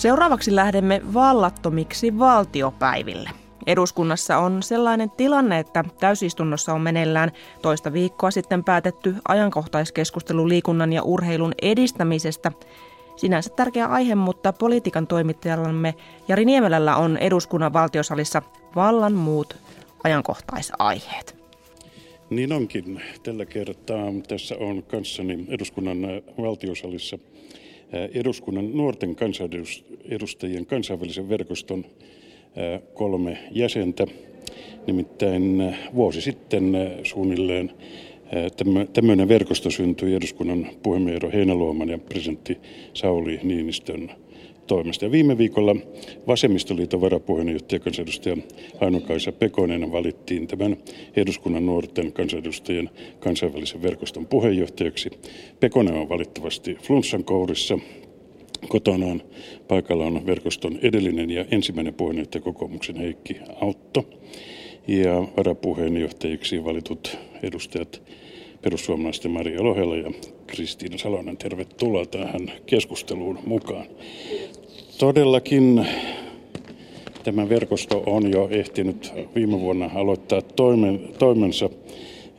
Seuraavaksi lähdemme vallattomiksi valtiopäiville. Eduskunnassa on sellainen tilanne, että täysistunnossa on meneillään toista viikkoa sitten päätetty ajankohtaiskeskustelu liikunnan ja urheilun edistämisestä. Sinänsä tärkeä aihe, mutta politiikan toimittajallamme Jari Niemelällä on eduskunnan valtiosalissa vallan muut ajankohtaisaiheet. Niin onkin. Tällä kertaa tässä on kanssani eduskunnan valtiosalissa eduskunnan nuorten kansanedustajien kansainvälisen verkoston kolme jäsentä. Nimittäin vuosi sitten suunnilleen tämmöinen verkosto syntyi eduskunnan puhemies Heinäluoman ja presidentti Sauli Niinistön toimesta. Ja viime viikolla Vasemmistoliiton varapuheenjohtaja kansanedustaja Aino-Kaisa Pekonen valittiin tämän eduskunnan nuorten kansanedustajien kansainvälisen verkoston puheenjohtajaksi. Pekonen on valittavasti flunssan kourissa. Kotonaan paikalla on verkoston edellinen ja ensimmäinen puheenjohtaja kokoomuksen Heikki Autto ja varapuheenjohtajiksi valitut edustajat perussuomalaisten Maria Lohela ja Kristiina Salonen. Tervetuloa tähän keskusteluun mukaan. Todellakin tämä verkosto on jo ehtinyt viime vuonna aloittaa toimen, toimensa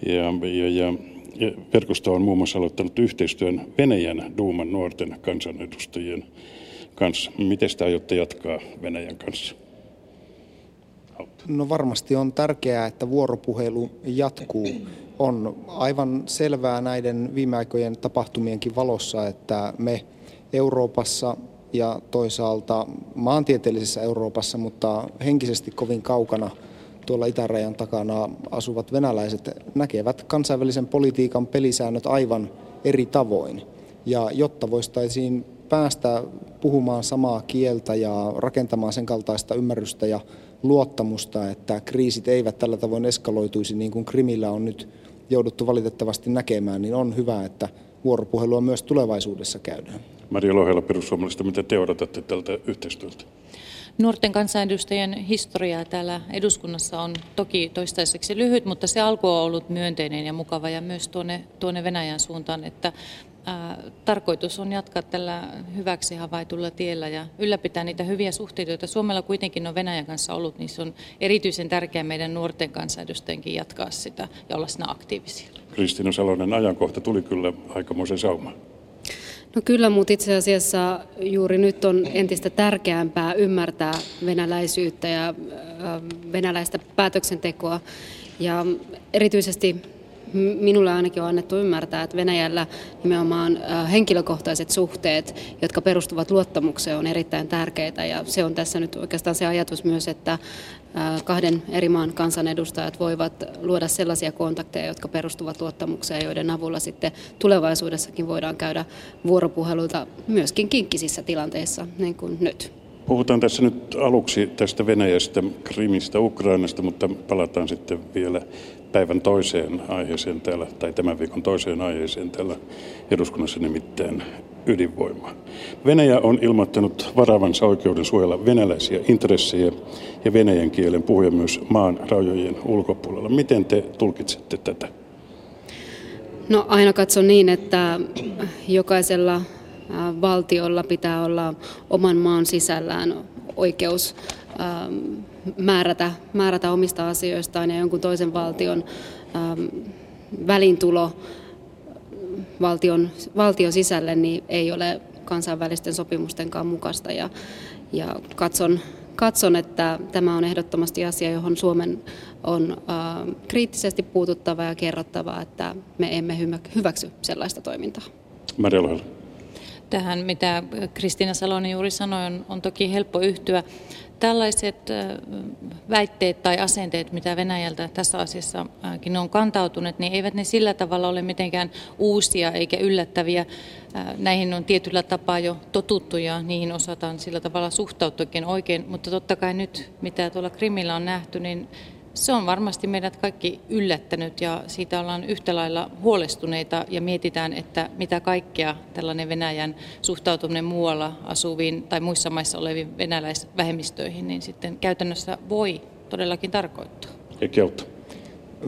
ja, ja, ja verkosto on muun muassa aloittanut yhteistyön Venäjän Duuman nuorten kansanedustajien kanssa. Miten sitä aiotte jatkaa Venäjän kanssa? No varmasti on tärkeää, että vuoropuhelu jatkuu. On aivan selvää näiden viime aikojen tapahtumienkin valossa, että me Euroopassa ja toisaalta maantieteellisessä Euroopassa, mutta henkisesti kovin kaukana tuolla itärajan takana asuvat venäläiset näkevät kansainvälisen politiikan pelisäännöt aivan eri tavoin. Ja jotta voistaisiin päästä puhumaan samaa kieltä ja rakentamaan sen kaltaista ymmärrystä ja luottamusta, että kriisit eivät tällä tavoin eskaloituisi niin kuin Krimillä on nyt jouduttu valitettavasti näkemään, niin on hyvä, että vuoropuhelua myös tulevaisuudessa käydään. Maria Lohela perussuomalista, mitä te odotatte tältä yhteistyöltä? Nuorten kansanedustajien historia täällä eduskunnassa on toki toistaiseksi lyhyt, mutta se alku on ollut myönteinen ja mukava ja myös tuonne, tuonne Venäjän suuntaan, että tarkoitus on jatkaa tällä hyväksi havaitulla tiellä ja ylläpitää niitä hyviä suhteita, joita Suomella kuitenkin on Venäjän kanssa ollut, niin se on erityisen tärkeää meidän nuorten kansanedustajienkin jatkaa sitä ja olla siinä aktiivisia. Kristiina Salonen, ajankohta tuli kyllä aikamoisen saumaan. No kyllä, mutta itse asiassa juuri nyt on entistä tärkeämpää ymmärtää venäläisyyttä ja venäläistä päätöksentekoa. Ja erityisesti minulle ainakin on annettu ymmärtää, että Venäjällä nimenomaan henkilökohtaiset suhteet, jotka perustuvat luottamukseen, on erittäin tärkeitä. Ja se on tässä nyt oikeastaan se ajatus myös, että kahden eri maan kansanedustajat voivat luoda sellaisia kontakteja, jotka perustuvat luottamukseen, joiden avulla sitten tulevaisuudessakin voidaan käydä vuoropuheluita myöskin kinkkisissä tilanteissa, niin kuin nyt. Puhutaan tässä nyt aluksi tästä Venäjästä, Krimistä, Ukrainasta, mutta palataan sitten vielä päivän toiseen aiheeseen täällä, tai tämän viikon toiseen aiheeseen täällä eduskunnassa nimittäin ydinvoimaa. Venäjä on ilmoittanut varaavansa oikeuden suojella venäläisiä intressejä ja venäjän kielen puhuja myös maan rajojen ulkopuolella. Miten te tulkitsette tätä? No aina katson niin, että jokaisella valtiolla pitää olla oman maan sisällään oikeus määrätä, määrätä omista asioistaan ja jonkun toisen valtion välintulo valtion, valtion sisälle niin ei ole kansainvälisten sopimustenkaan mukaista. Ja, ja katson, katson, että tämä on ehdottomasti asia, johon Suomen on äh, kriittisesti puututtava ja kerrottava, että me emme hyväksy sellaista toimintaa. Maria Tähän, mitä Kristiina Salonen juuri sanoi, on, on toki helppo yhtyä. Tällaiset väitteet tai asenteet, mitä Venäjältä tässä asiassakin on kantautuneet, niin eivät ne sillä tavalla ole mitenkään uusia eikä yllättäviä. Näihin on tietyllä tapaa jo totuttu ja niihin osataan sillä tavalla suhtautuakin oikein, mutta totta kai nyt, mitä tuolla Krimillä on nähty, niin se on varmasti meidät kaikki yllättänyt ja siitä ollaan yhtä lailla huolestuneita ja mietitään, että mitä kaikkea tällainen Venäjän suhtautuminen muualla asuviin tai muissa maissa oleviin venäläisvähemmistöihin, niin sitten käytännössä voi todellakin tarkoittaa.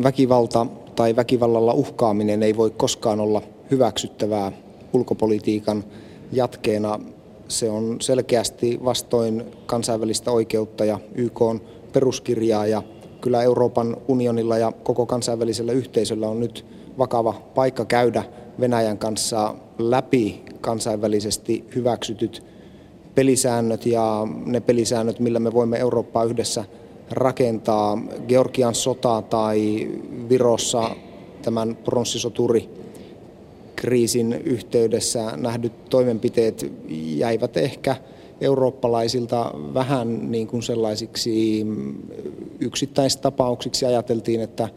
Väkivalta tai väkivallalla uhkaaminen ei voi koskaan olla hyväksyttävää ulkopolitiikan jatkeena. se on selkeästi vastoin kansainvälistä oikeutta ja YK on peruskirjaa ja kyllä Euroopan unionilla ja koko kansainvälisellä yhteisöllä on nyt vakava paikka käydä Venäjän kanssa läpi kansainvälisesti hyväksytyt pelisäännöt ja ne pelisäännöt, millä me voimme Eurooppaa yhdessä rakentaa. Georgian sota tai Virossa tämän pronssisoturi kriisin yhteydessä nähdyt toimenpiteet jäivät ehkä eurooppalaisilta vähän niin kuin sellaisiksi yksittäistapauksiksi. Ajateltiin, että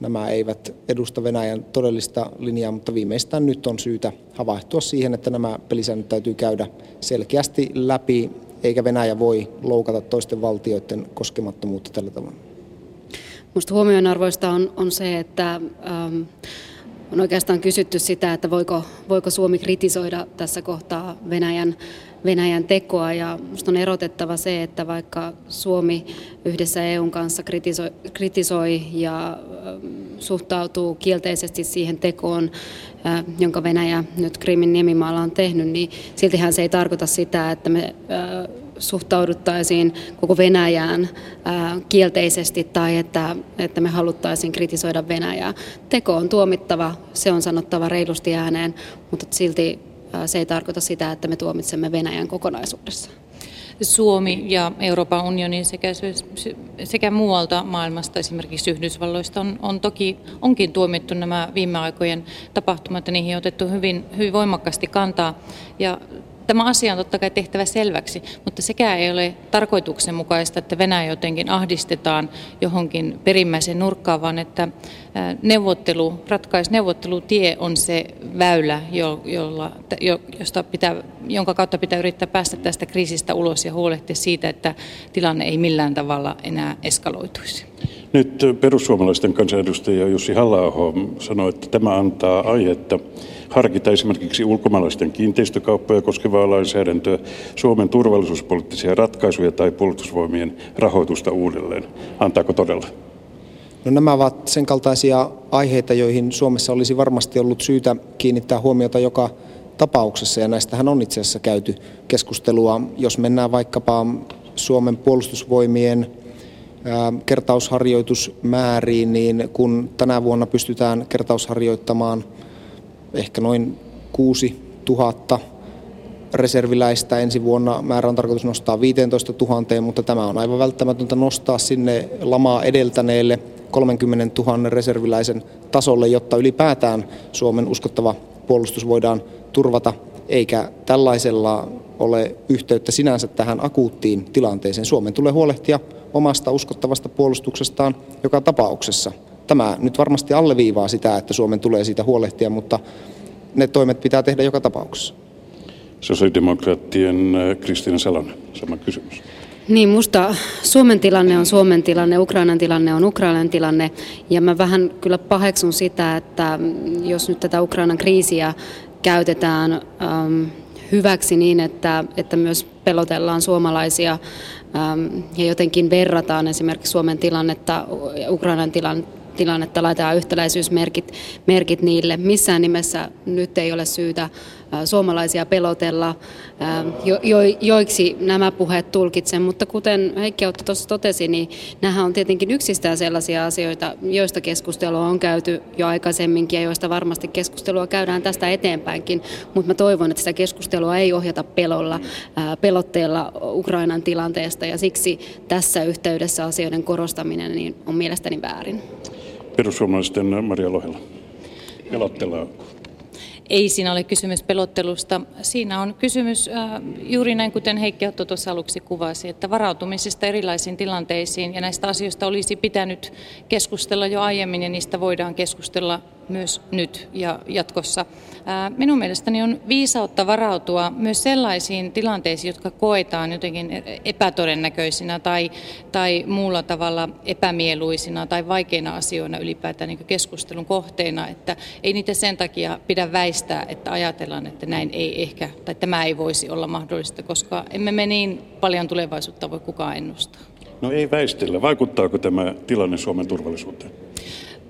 nämä eivät edusta Venäjän todellista linjaa, mutta viimeistään nyt on syytä havaihtua siihen, että nämä pelisäännöt täytyy käydä selkeästi läpi, eikä Venäjä voi loukata toisten valtioiden koskemattomuutta tällä tavalla. Minusta huomionarvoista on, on se, että ähm, on oikeastaan kysytty sitä, että voiko, voiko Suomi kritisoida tässä kohtaa Venäjän, Venäjän tekoa. Ja minusta on erotettava se, että vaikka Suomi yhdessä EUn kanssa kritisoi, kritisoi ja ähm, suhtautuu kielteisesti siihen tekoon, äh, jonka Venäjä nyt Krimin niemimaalla on tehnyt, niin siltihän se ei tarkoita sitä, että me äh, suhtauduttaisiin koko Venäjään kielteisesti tai että, että me haluttaisiin kritisoida Venäjää. Teko on tuomittava, se on sanottava reilusti ääneen, mutta silti se ei tarkoita sitä, että me tuomitsemme Venäjän kokonaisuudessa. Suomi ja Euroopan unioni sekä, sekä muualta maailmasta, esimerkiksi Yhdysvalloista, on, on toki onkin tuomittu nämä viime aikojen tapahtumat ja niihin on otettu hyvin, hyvin voimakkaasti kantaa. Ja Tämä asia on totta kai tehtävä selväksi, mutta sekään ei ole tarkoituksenmukaista, että Venäjä jotenkin ahdistetaan johonkin perimmäiseen nurkkaan, vaan että neuvottelu, ratkais, neuvottelutie on se väylä, jolla, josta pitää, jonka kautta pitää yrittää päästä tästä kriisistä ulos ja huolehtia siitä, että tilanne ei millään tavalla enää eskaloituisi. Nyt perussuomalaisten kansanedustaja Jussi halla sanoi, että tämä antaa aihetta harkita esimerkiksi ulkomaalaisten kiinteistökauppoja koskevaa lainsäädäntöä, Suomen turvallisuuspoliittisia ratkaisuja tai puolustusvoimien rahoitusta uudelleen. Antaako todella? No nämä ovat sen kaltaisia aiheita, joihin Suomessa olisi varmasti ollut syytä kiinnittää huomiota joka tapauksessa, ja näistähän on itse asiassa käyty keskustelua. Jos mennään vaikkapa Suomen puolustusvoimien kertausharjoitusmääriin, niin kun tänä vuonna pystytään kertausharjoittamaan ehkä noin 6 000 reserviläistä. Ensi vuonna määrä on tarkoitus nostaa 15 000, mutta tämä on aivan välttämätöntä nostaa sinne lamaa edeltäneelle 30 000 reserviläisen tasolle, jotta ylipäätään Suomen uskottava puolustus voidaan turvata, eikä tällaisella ole yhteyttä sinänsä tähän akuuttiin tilanteeseen. Suomen tulee huolehtia omasta uskottavasta puolustuksestaan joka tapauksessa. Tämä nyt varmasti alleviivaa sitä, että Suomen tulee siitä huolehtia, mutta ne toimet pitää tehdä joka tapauksessa. Sosiaalidemokraattien äh, Kristiina Salonen, sama kysymys. Niin, musta Suomen tilanne on Suomen tilanne, Ukrainan tilanne on Ukrainan tilanne. Ja mä vähän kyllä paheksun sitä, että jos nyt tätä Ukrainan kriisiä käytetään ähm, hyväksi niin, että, että myös pelotellaan suomalaisia ähm, ja jotenkin verrataan esimerkiksi Suomen tilannetta Ukrainan tilannetta tilannetta, laitetaan yhtäläisyysmerkit merkit niille. Missään nimessä nyt ei ole syytä suomalaisia pelotella, jo, jo, joiksi nämä puheet tulkitsen, mutta kuten Heikki Autto tuossa totesi, niin nämä on tietenkin yksistään sellaisia asioita, joista keskustelua on käyty jo aikaisemminkin ja joista varmasti keskustelua käydään tästä eteenpäinkin, mutta mä toivon, että sitä keskustelua ei ohjata pelolla, pelotteella Ukrainan tilanteesta ja siksi tässä yhteydessä asioiden korostaminen niin on mielestäni väärin. Perussuomalaisten Maria Lohela. Pelottelua ei siinä ole kysymys pelottelusta. Siinä on kysymys äh, juuri näin, kuten Heikki Otto tuossa aluksi kuvasi, että varautumisesta erilaisiin tilanteisiin ja näistä asioista olisi pitänyt keskustella jo aiemmin ja niistä voidaan keskustella myös nyt ja jatkossa. Minun mielestäni on viisautta varautua myös sellaisiin tilanteisiin, jotka koetaan jotenkin epätodennäköisinä tai, tai muulla tavalla epämieluisina tai vaikeina asioina ylipäätään niin keskustelun kohteena, että ei niitä sen takia pidä väistää, että ajatellaan, että näin ei ehkä, tai tämä ei voisi olla mahdollista, koska emme me niin paljon tulevaisuutta voi kukaan ennustaa. No ei väistellä. Vaikuttaako tämä tilanne Suomen turvallisuuteen?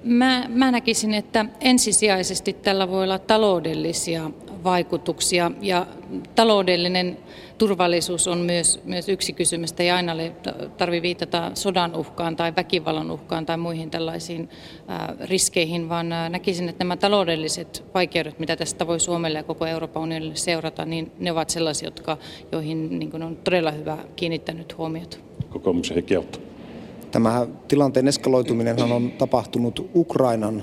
Mä, mä näkisin, että ensisijaisesti tällä voi olla taloudellisia vaikutuksia. Ja taloudellinen turvallisuus on myös, myös yksi kysymys. Ei aina tarvitse viitata sodan uhkaan tai väkivallan uhkaan tai muihin tällaisiin riskeihin, vaan näkisin, että nämä taloudelliset vaikeudet, mitä tästä voi Suomelle ja koko Euroopan unionille seurata, niin ne ovat sellaisia, jotka, joihin niin on todella hyvä kiinnittänyt huomiota. Kokoomuksen Heikki Tämä tilanteen eskaloituminen on tapahtunut Ukrainan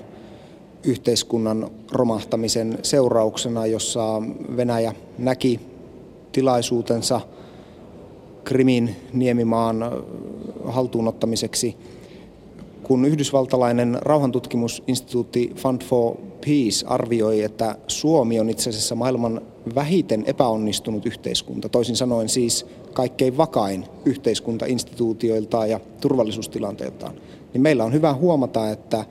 yhteiskunnan romahtamisen seurauksena, jossa Venäjä näki tilaisuutensa Krimin niemimaan haltuunottamiseksi. Kun yhdysvaltalainen rauhantutkimusinstituutti Fund for Peace arvioi, että Suomi on itse asiassa maailman vähiten epäonnistunut yhteiskunta, toisin sanoen siis kaikkein vakain yhteiskunta instituutioiltaan ja turvallisuustilanteeltaan, niin meillä on hyvä huomata, että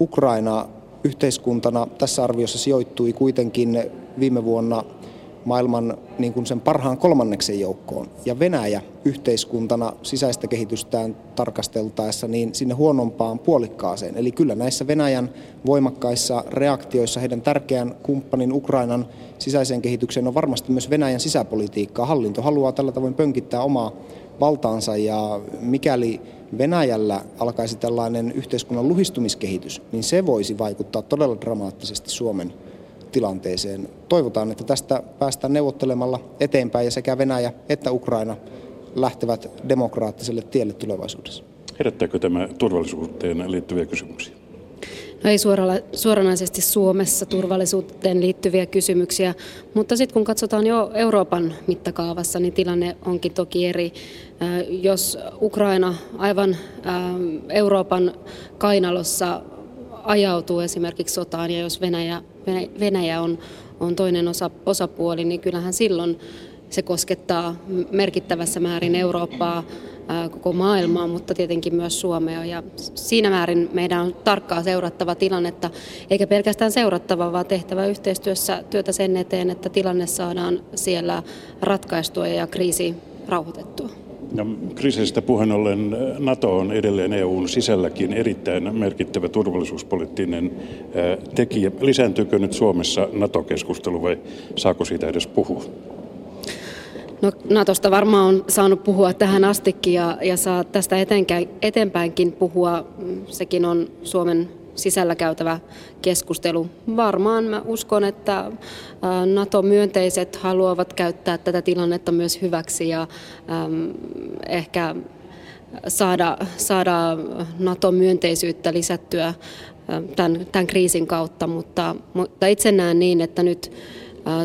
Ukraina yhteiskuntana tässä arviossa sijoittui kuitenkin viime vuonna maailman niin kuin sen parhaan kolmanneksen joukkoon. Ja Venäjä yhteiskuntana sisäistä kehitystään tarkasteltaessa niin sinne huonompaan puolikkaaseen. Eli kyllä näissä Venäjän voimakkaissa reaktioissa heidän tärkeän kumppanin Ukrainan sisäiseen kehitykseen on varmasti myös Venäjän sisäpolitiikkaa. Hallinto haluaa tällä tavoin pönkittää omaa valtaansa ja mikäli Venäjällä alkaisi tällainen yhteiskunnan luhistumiskehitys, niin se voisi vaikuttaa todella dramaattisesti Suomen tilanteeseen. Toivotaan, että tästä päästään neuvottelemalla eteenpäin ja sekä Venäjä että Ukraina lähtevät demokraattiselle tielle tulevaisuudessa. Herättääkö tämä turvallisuuteen liittyviä kysymyksiä? No ei suoranaisesti Suomessa turvallisuuteen liittyviä kysymyksiä, mutta sitten kun katsotaan jo Euroopan mittakaavassa, niin tilanne onkin toki eri. Jos Ukraina aivan Euroopan kainalossa ajautuu esimerkiksi sotaan ja jos Venäjä, Venäjä on, on toinen osa, osapuoli, niin kyllähän silloin se koskettaa merkittävässä määrin Eurooppaa, koko maailmaa, mutta tietenkin myös Suomea. Ja siinä määrin meidän on tarkkaa seurattava tilannetta, eikä pelkästään seurattava, vaan tehtävä yhteistyössä työtä sen eteen, että tilanne saadaan siellä ratkaistua ja kriisi rauhoitettua. No, kriisistä puheen ollen NATO on edelleen EUn sisälläkin erittäin merkittävä turvallisuuspoliittinen tekijä. Lisääntyykö nyt Suomessa NATO-keskustelu vai saako siitä edes puhua? No, Natosta varmaan on saanut puhua tähän astikin ja, ja saa tästä eteenpäinkin puhua. Sekin on Suomen sisällä käytävä keskustelu. Varmaan mä uskon, että NATO-myönteiset haluavat käyttää tätä tilannetta myös hyväksi ja äm, ehkä saada, saada NATO-myönteisyyttä lisättyä tämän, tämän kriisin kautta, mutta, mutta itse näen niin, että nyt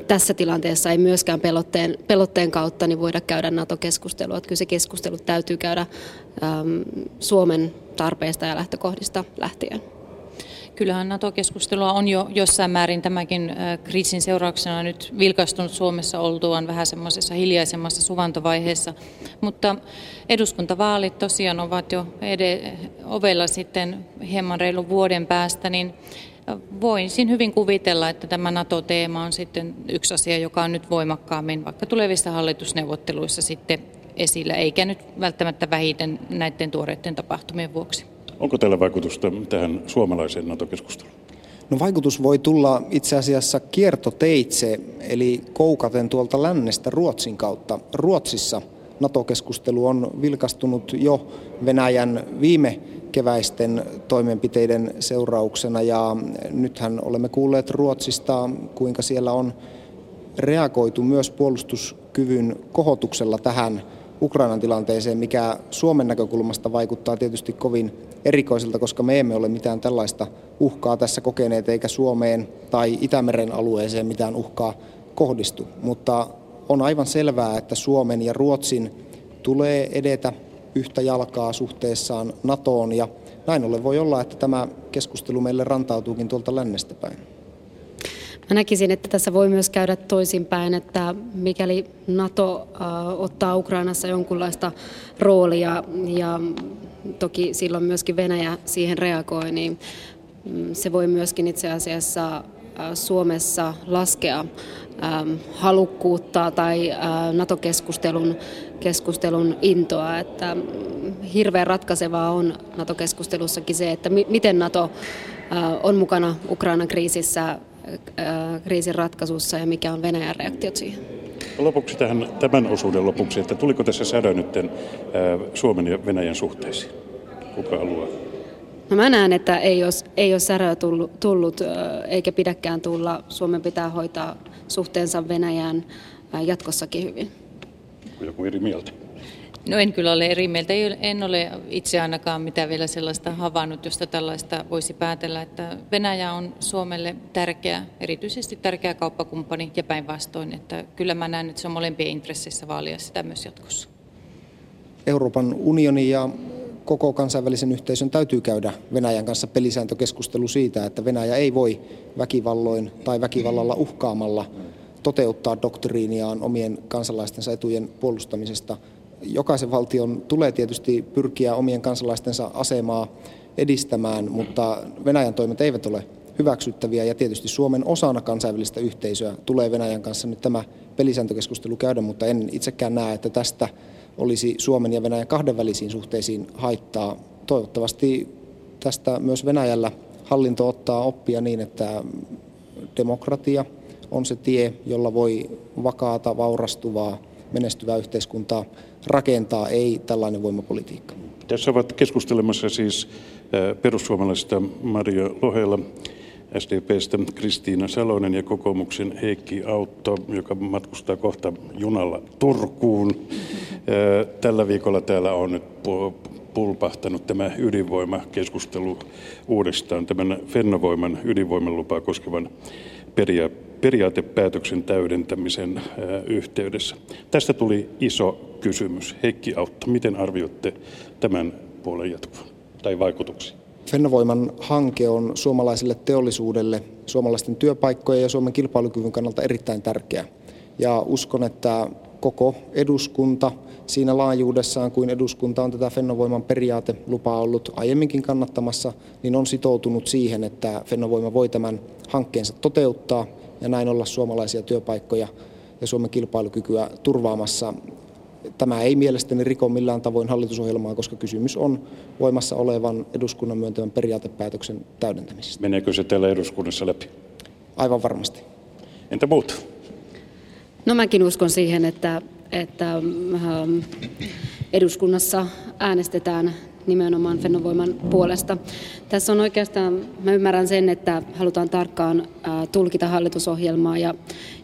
tässä tilanteessa ei myöskään pelotteen, pelotteen kautta niin voida käydä NATO-keskustelua. Että kyllä se keskustelu täytyy käydä äm, Suomen tarpeista ja lähtökohdista lähtien. Kyllähän NATO-keskustelua on jo jossain määrin tämäkin kriisin seurauksena nyt vilkastunut Suomessa oltuaan vähän semmoisessa hiljaisemmassa suvantovaiheessa. Mutta eduskuntavaalit tosiaan ovat jo ed- ovella sitten hieman reilun vuoden päästä, niin voisin hyvin kuvitella, että tämä NATO-teema on sitten yksi asia, joka on nyt voimakkaammin vaikka tulevissa hallitusneuvotteluissa sitten esillä, eikä nyt välttämättä vähiten näiden tuoreiden tapahtumien vuoksi. Onko teillä vaikutusta tähän suomalaiseen NATO-keskusteluun? No vaikutus voi tulla itse asiassa kiertoteitse, eli koukaten tuolta lännestä Ruotsin kautta. Ruotsissa NATO-keskustelu on vilkastunut jo Venäjän viime keväisten toimenpiteiden seurauksena ja nythän olemme kuulleet Ruotsista, kuinka siellä on reagoitu myös puolustuskyvyn kohotuksella tähän Ukrainan tilanteeseen, mikä Suomen näkökulmasta vaikuttaa tietysti kovin erikoiselta, koska me emme ole mitään tällaista uhkaa tässä kokeneet, eikä Suomeen tai Itämeren alueeseen mitään uhkaa kohdistu. Mutta on aivan selvää, että Suomen ja Ruotsin tulee edetä yhtä jalkaa suhteessaan NATOon ja näin ollen voi olla, että tämä keskustelu meille rantautuukin tuolta lännestä päin. Mä näkisin, että tässä voi myös käydä toisinpäin, että mikäli NATO äh, ottaa Ukrainassa jonkunlaista roolia ja toki silloin myöskin Venäjä siihen reagoi, niin mm, se voi myöskin itse asiassa äh, Suomessa laskea ähm, halukkuutta tai äh, NATO-keskustelun keskustelun intoa. Että mm, hirveän ratkaisevaa on NATO-keskustelussakin se, että miten NATO on mukana Ukrainan kriisissä kriisin ratkaisussa ja mikä on Venäjän reaktiot siihen. Lopuksi tähän, tämän osuuden lopuksi, että tuliko tässä särö nyt Suomen ja Venäjän suhteisiin? Kuka haluaa? No mä näen, että ei ole, ei ole säröä tullut, tullut eikä pidäkään tulla. Suomen pitää hoitaa suhteensa Venäjään jatkossakin hyvin. Joku eri mieltä? No en kyllä ole eri mieltä. En ole itse ainakaan mitään vielä sellaista havainnut, josta tällaista voisi päätellä, että Venäjä on Suomelle tärkeä, erityisesti tärkeä kauppakumppani ja päinvastoin. Että kyllä mä näen, että se on molempien intresseissä vaalia sitä myös jatkossa. Euroopan unioni ja koko kansainvälisen yhteisön täytyy käydä Venäjän kanssa pelisääntökeskustelu siitä, että Venäjä ei voi väkivalloin tai väkivallalla uhkaamalla toteuttaa doktriiniaan omien kansalaistensa etujen puolustamisesta. Jokaisen valtion tulee tietysti pyrkiä omien kansalaistensa asemaa edistämään, mutta Venäjän toimet eivät ole hyväksyttäviä ja tietysti Suomen osana kansainvälistä yhteisöä tulee Venäjän kanssa nyt tämä pelisääntökeskustelu käydä, mutta en itsekään näe, että tästä olisi Suomen ja Venäjän kahdenvälisiin suhteisiin haittaa. Toivottavasti tästä myös Venäjällä hallinto ottaa oppia niin, että demokratia on se tie, jolla voi vakaata, vaurastuvaa, menestyvää yhteiskuntaa rakentaa, ei tällainen voimapolitiikka. Tässä ovat keskustelemassa siis perussuomalaisista Maria Lohela, SDPstä Kristiina Salonen ja kokoomuksen Heikki Autto, joka matkustaa kohta junalla Turkuun. Tällä viikolla täällä on nyt pulpahtanut tämä ydinvoimakeskustelu uudestaan tämän Fennovoiman ydinvoimalupaa koskevan peria- periaatepäätöksen täydentämisen yhteydessä. Tästä tuli iso kysymys. Heikki Autto, miten arvioitte tämän puolen jatkuvan tai vaikutuksia? Fennovoiman hanke on suomalaiselle teollisuudelle, suomalaisten työpaikkojen ja Suomen kilpailukyvyn kannalta erittäin tärkeä. Ja uskon, että koko eduskunta siinä laajuudessaan, kuin eduskunta on tätä Fennovoiman periaatelupaa ollut aiemminkin kannattamassa, niin on sitoutunut siihen, että Fennovoima voi tämän hankkeensa toteuttaa ja näin olla suomalaisia työpaikkoja ja Suomen kilpailukykyä turvaamassa Tämä ei mielestäni riko millään tavoin hallitusohjelmaa, koska kysymys on voimassa olevan eduskunnan myöntävän periaatepäätöksen täydentämisestä. Meneekö se täällä eduskunnassa läpi? Aivan varmasti. Entä muut? No mäkin uskon siihen, että, että ähm, eduskunnassa äänestetään nimenomaan Fennovoiman puolesta. Tässä on oikeastaan, mä ymmärrän sen, että halutaan tarkkaan tulkita hallitusohjelmaa ja,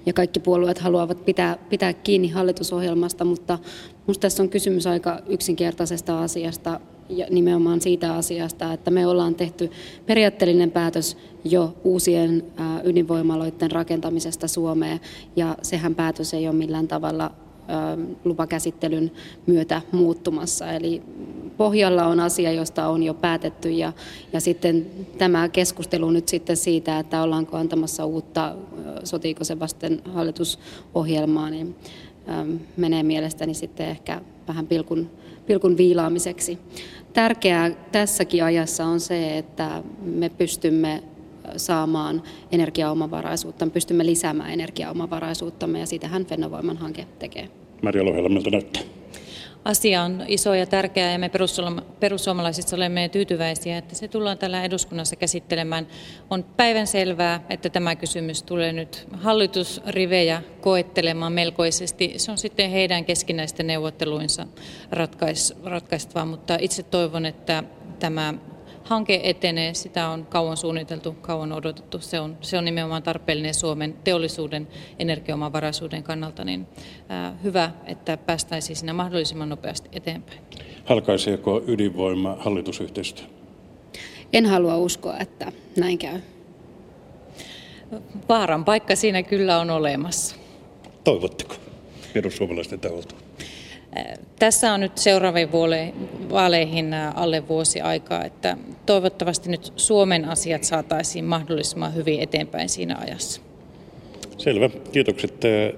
ja kaikki puolueet haluavat pitää, pitää kiinni hallitusohjelmasta, mutta minusta tässä on kysymys aika yksinkertaisesta asiasta ja nimenomaan siitä asiasta, että me ollaan tehty periaatteellinen päätös jo uusien ydinvoimaloiden rakentamisesta Suomeen ja sehän päätös ei ole millään tavalla lupakäsittelyn myötä muuttumassa. Eli pohjalla on asia, josta on jo päätetty ja, ja sitten tämä keskustelu nyt sitten siitä, että ollaanko antamassa uutta, sotiiko se vasten hallitusohjelmaa, niin menee mielestäni sitten ehkä vähän pilkun, pilkun viilaamiseksi. Tärkeää tässäkin ajassa on se, että me pystymme saamaan energiaomavaraisuutta, me pystymme lisäämään energiaomavaraisuuttamme ja sitähän Fennovoiman hanke tekee. Maria Lohela, miltä näyttää? Asia on iso ja tärkeä ja me perussuomalaisissa olemme tyytyväisiä, että se tullaan täällä eduskunnassa käsittelemään. On päivän selvää, että tämä kysymys tulee nyt hallitusrivejä koettelemaan melkoisesti. Se on sitten heidän keskinäisten neuvotteluinsa ratkais, ratkaistava, mutta itse toivon, että tämä hanke etenee, sitä on kauan suunniteltu, kauan odotettu. Se on, se on nimenomaan tarpeellinen Suomen teollisuuden energiaomavaraisuuden kannalta, niin ää, hyvä, että päästäisiin siinä mahdollisimman nopeasti eteenpäin. Halkaiseeko ydinvoima hallitusyhteistyö? En halua uskoa, että näin käy. Vaaran paikka siinä kyllä on olemassa. Toivotteko perussuomalaisten taholta? Tässä on nyt seuraaviin vaaleihin alle vuosi aikaa, että toivottavasti nyt Suomen asiat saataisiin mahdollisimman hyvin eteenpäin siinä ajassa. Selvä. Kiitokset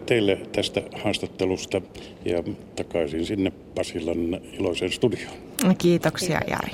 teille tästä haastattelusta ja takaisin sinne Pasilan iloiseen studioon. Kiitoksia Jari.